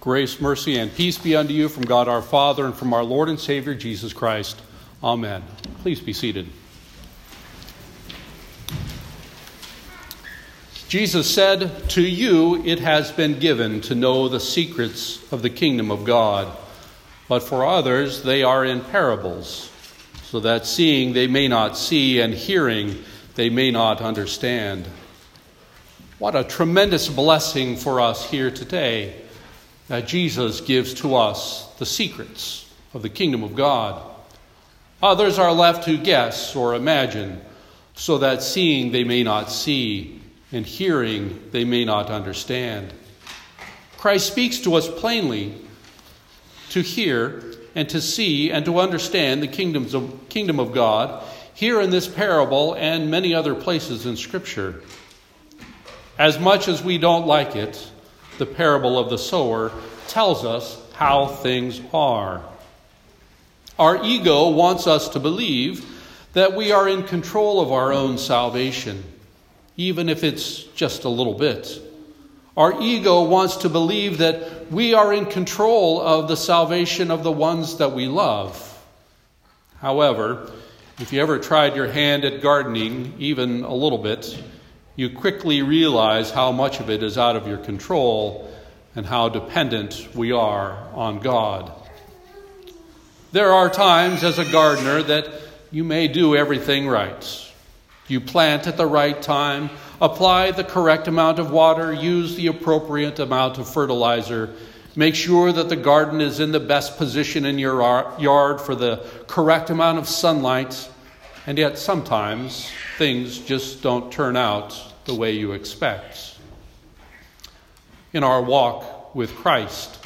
Grace, mercy, and peace be unto you from God our Father and from our Lord and Savior Jesus Christ. Amen. Please be seated. Jesus said, To you it has been given to know the secrets of the kingdom of God, but for others they are in parables, so that seeing they may not see, and hearing they may not understand. What a tremendous blessing for us here today that Jesus gives to us the secrets of the kingdom of God. Others are left to guess or imagine, so that seeing they may not see, and hearing they may not understand. Christ speaks to us plainly to hear and to see and to understand the kingdoms of, kingdom of God here in this parable and many other places in Scripture. As much as we don't like it, the parable of the sower, tells us how things are. Our ego wants us to believe that we are in control of our own salvation, even if it's just a little bit. Our ego wants to believe that we are in control of the salvation of the ones that we love. However, if you ever tried your hand at gardening, even a little bit, you quickly realize how much of it is out of your control and how dependent we are on God. There are times as a gardener that you may do everything right. You plant at the right time, apply the correct amount of water, use the appropriate amount of fertilizer, make sure that the garden is in the best position in your yard for the correct amount of sunlight, and yet sometimes things just don't turn out the way you expect. In our walk with Christ,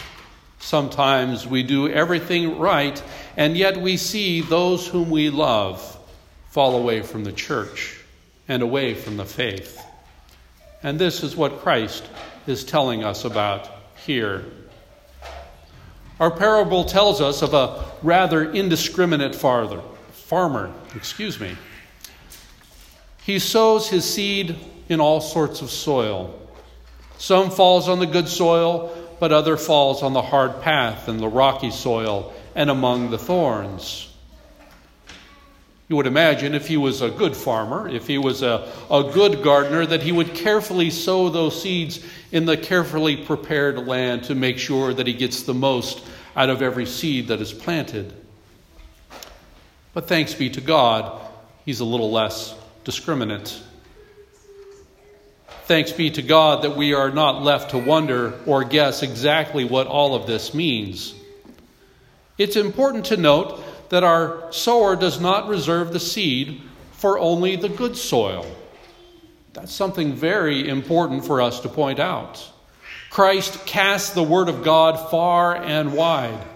sometimes we do everything right, and yet we see those whom we love fall away from the church and away from the faith. And this is what Christ is telling us about here. Our parable tells us of a rather indiscriminate farther, farmer, excuse me. He sows his seed in all sorts of soil. Some falls on the good soil, but other falls on the hard path and the rocky soil and among the thorns. You would imagine if he was a good farmer, if he was a, a good gardener, that he would carefully sow those seeds in the carefully prepared land to make sure that he gets the most out of every seed that is planted. But thanks be to God, he's a little less discriminate. Thanks be to God that we are not left to wonder or guess exactly what all of this means. It's important to note that our sower does not reserve the seed for only the good soil. That's something very important for us to point out. Christ casts the Word of God far and wide.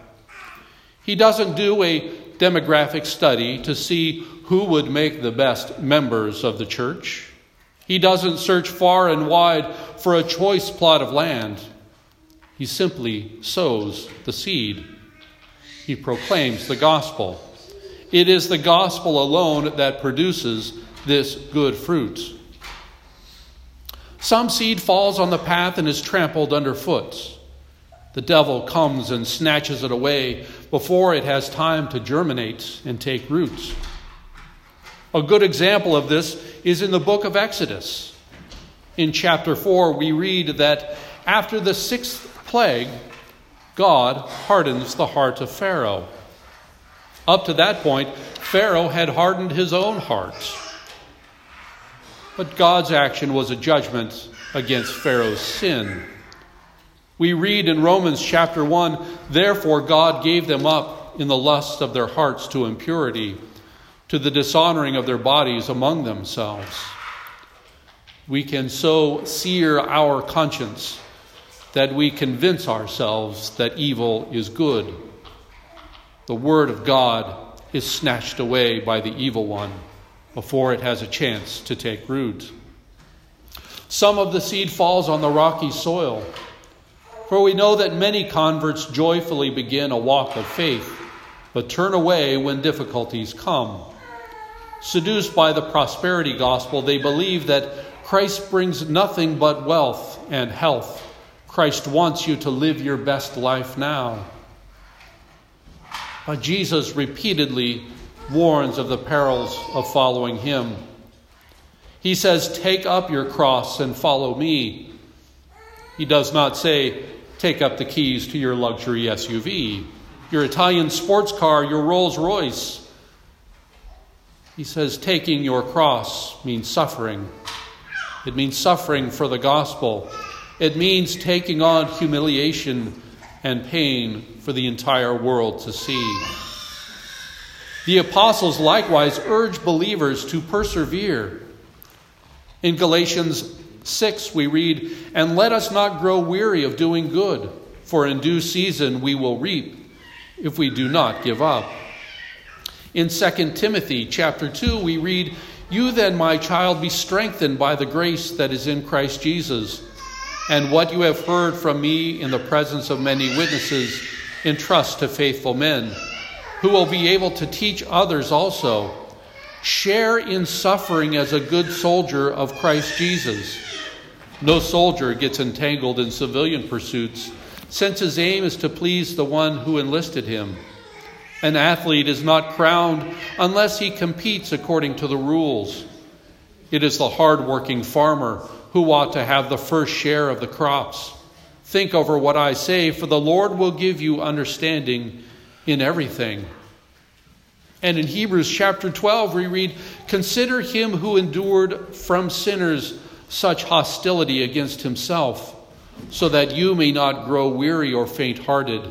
He doesn't do a demographic study to see who would make the best members of the church. He doesn't search far and wide for a choice plot of land. He simply sows the seed. He proclaims the gospel. It is the gospel alone that produces this good fruit. Some seed falls on the path and is trampled underfoot. The devil comes and snatches it away before it has time to germinate and take root. A good example of this is in the book of Exodus. In chapter 4, we read that after the sixth plague, God hardens the heart of Pharaoh. Up to that point, Pharaoh had hardened his own heart. But God's action was a judgment against Pharaoh's sin. We read in Romans chapter 1 Therefore, God gave them up in the lust of their hearts to impurity to the dishonoring of their bodies among themselves. We can so sear our conscience that we convince ourselves that evil is good. The Word of God is snatched away by the evil one before it has a chance to take root. Some of the seed falls on the rocky soil, for we know that many converts joyfully begin a walk of faith, but turn away when difficulties come. Seduced by the prosperity gospel, they believe that Christ brings nothing but wealth and health. Christ wants you to live your best life now. But Jesus repeatedly warns of the perils of following him. He says, Take up your cross and follow me. He does not say, Take up the keys to your luxury SUV, your Italian sports car, your Rolls Royce. He says, Taking your cross means suffering. It means suffering for the gospel. It means taking on humiliation and pain for the entire world to see. The apostles likewise urge believers to persevere. In Galatians 6, we read, And let us not grow weary of doing good, for in due season we will reap if we do not give up. In 2 Timothy chapter 2, we read, You then, my child, be strengthened by the grace that is in Christ Jesus. And what you have heard from me in the presence of many witnesses, entrust to faithful men who will be able to teach others also. Share in suffering as a good soldier of Christ Jesus. No soldier gets entangled in civilian pursuits, since his aim is to please the one who enlisted him. An athlete is not crowned unless he competes according to the rules. It is the hard-working farmer who ought to have the first share of the crops. Think over what I say, for the Lord will give you understanding in everything. And in Hebrews chapter 12, we read, Consider him who endured from sinners such hostility against himself, so that you may not grow weary or faint hearted.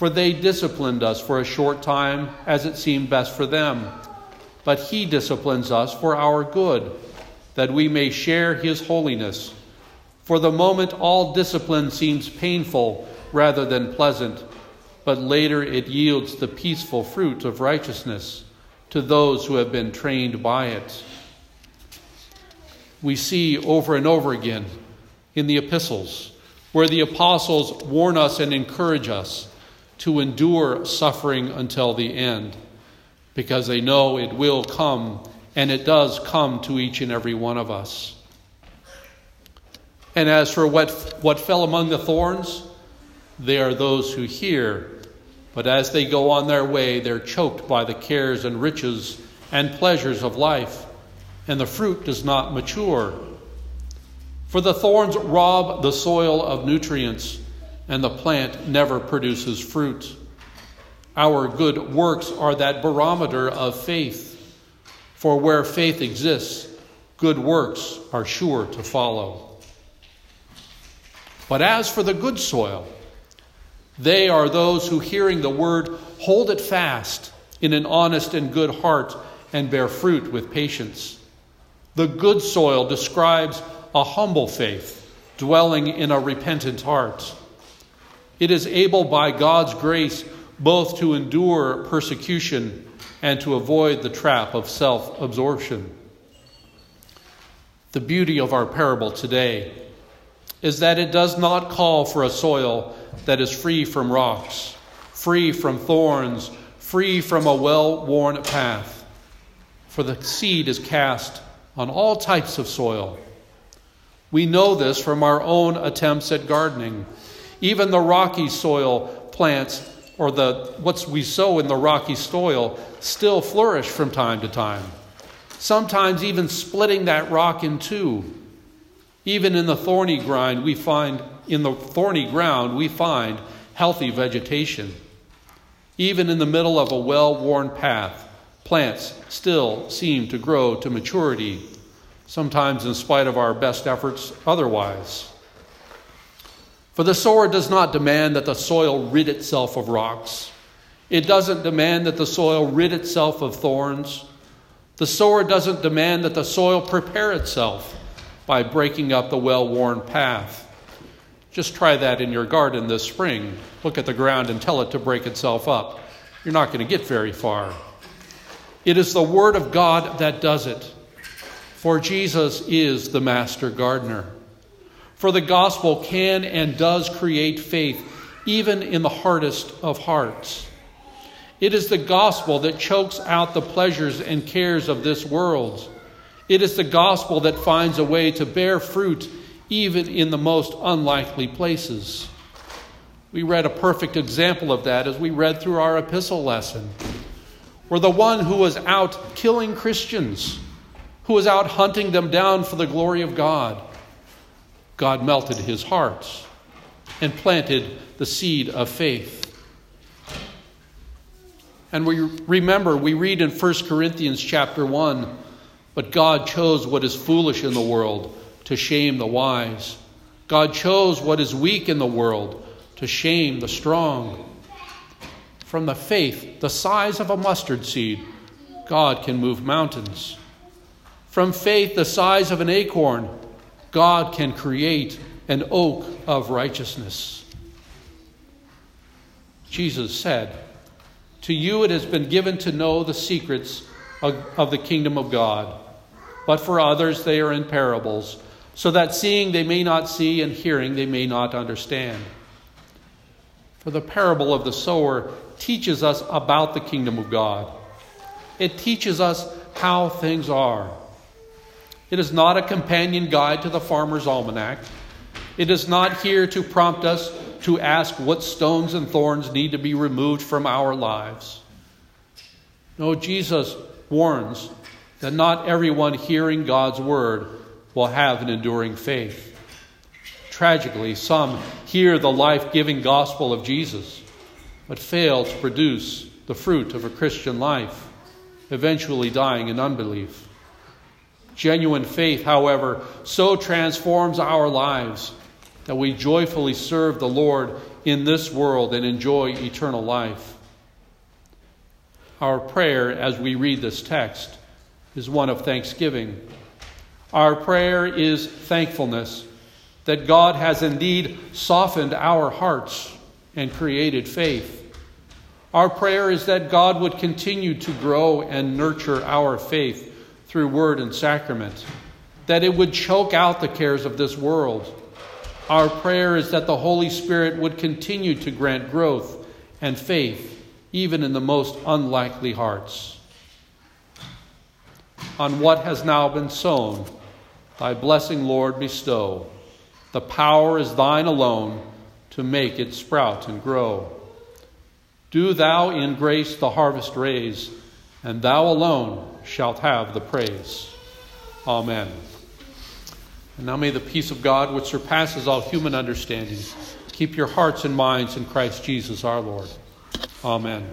For they disciplined us for a short time as it seemed best for them. But He disciplines us for our good, that we may share His holiness. For the moment, all discipline seems painful rather than pleasant but later it yields the peaceful fruit of righteousness to those who have been trained by it. We see over and over again in the epistles where the apostles warn us and encourage us to endure suffering until the end because they know it will come and it does come to each and every one of us. And as for what, what fell among the thorns, they are those who hear, but as they go on their way, they're choked by the cares and riches and pleasures of life, and the fruit does not mature. For the thorns rob the soil of nutrients, and the plant never produces fruit. Our good works are that barometer of faith. For where faith exists, good works are sure to follow. But as for the good soil, they are those who, hearing the word, hold it fast in an honest and good heart and bear fruit with patience. The good soil describes a humble faith dwelling in a repentant heart. It is able by God's grace both to endure persecution and to avoid the trap of self absorption. The beauty of our parable today is that it does not call for a soil that is free from rocks, free from thorns, free from a well worn path. For the seed is cast on all types of soil. We know this from our own attempts at gardening. Even the rocky soil plants, or the what we sow in the rocky soil, still flourish from time to time. Sometimes even splitting that rock in two. Even in the thorny grind, we find in the thorny ground, we find healthy vegetation. Even in the middle of a well worn path, plants still seem to grow to maturity, sometimes in spite of our best efforts otherwise. For the sower does not demand that the soil rid itself of rocks. It doesn't demand that the soil rid itself of thorns. The sower doesn't demand that the soil prepare itself by breaking up the well worn path. Just try that in your garden this spring. Look at the ground and tell it to break itself up. You're not going to get very far. It is the Word of God that does it. For Jesus is the master gardener. For the gospel can and does create faith, even in the hardest of hearts. It is the gospel that chokes out the pleasures and cares of this world. It is the gospel that finds a way to bear fruit even in the most unlikely places. We read a perfect example of that as we read through our epistle lesson, where the one who was out killing Christians, who was out hunting them down for the glory of God, God melted his heart and planted the seed of faith. And we remember, we read in 1 Corinthians chapter 1 but God chose what is foolish in the world to shame the wise. God chose what is weak in the world to shame the strong. From the faith, the size of a mustard seed, God can move mountains. From faith, the size of an acorn, God can create an oak of righteousness. Jesus said, To you it has been given to know the secrets of, of the kingdom of God, but for others they are in parables so that seeing they may not see and hearing they may not understand. For the parable of the sower teaches us about the kingdom of God. It teaches us how things are. It is not a companion guide to the farmer's almanac. It is not here to prompt us to ask what stones and thorns need to be removed from our lives. No, Jesus warns that not everyone hearing God's word will have an enduring faith. Tragically, some hear the life giving gospel of Jesus, but fail to produce the fruit of a Christian life, eventually dying in unbelief. Genuine faith, however, so transforms our lives that we joyfully serve the Lord in this world and enjoy eternal life. Our prayer as we read this text is one of thanksgiving our prayer is thankfulness that God has indeed softened our hearts and created faith. Our prayer is that God would continue to grow and nurture our faith through word and sacrament, that it would choke out the cares of this world. Our prayer is that the Holy Spirit would continue to grant growth and faith even in the most unlikely hearts. On what has now been sown, Thy blessing, Lord, bestow. The power is thine alone to make it sprout and grow. Do thou in grace the harvest raise, and thou alone shalt have the praise. Amen. And now may the peace of God, which surpasses all human understanding, keep your hearts and minds in Christ Jesus our Lord. Amen.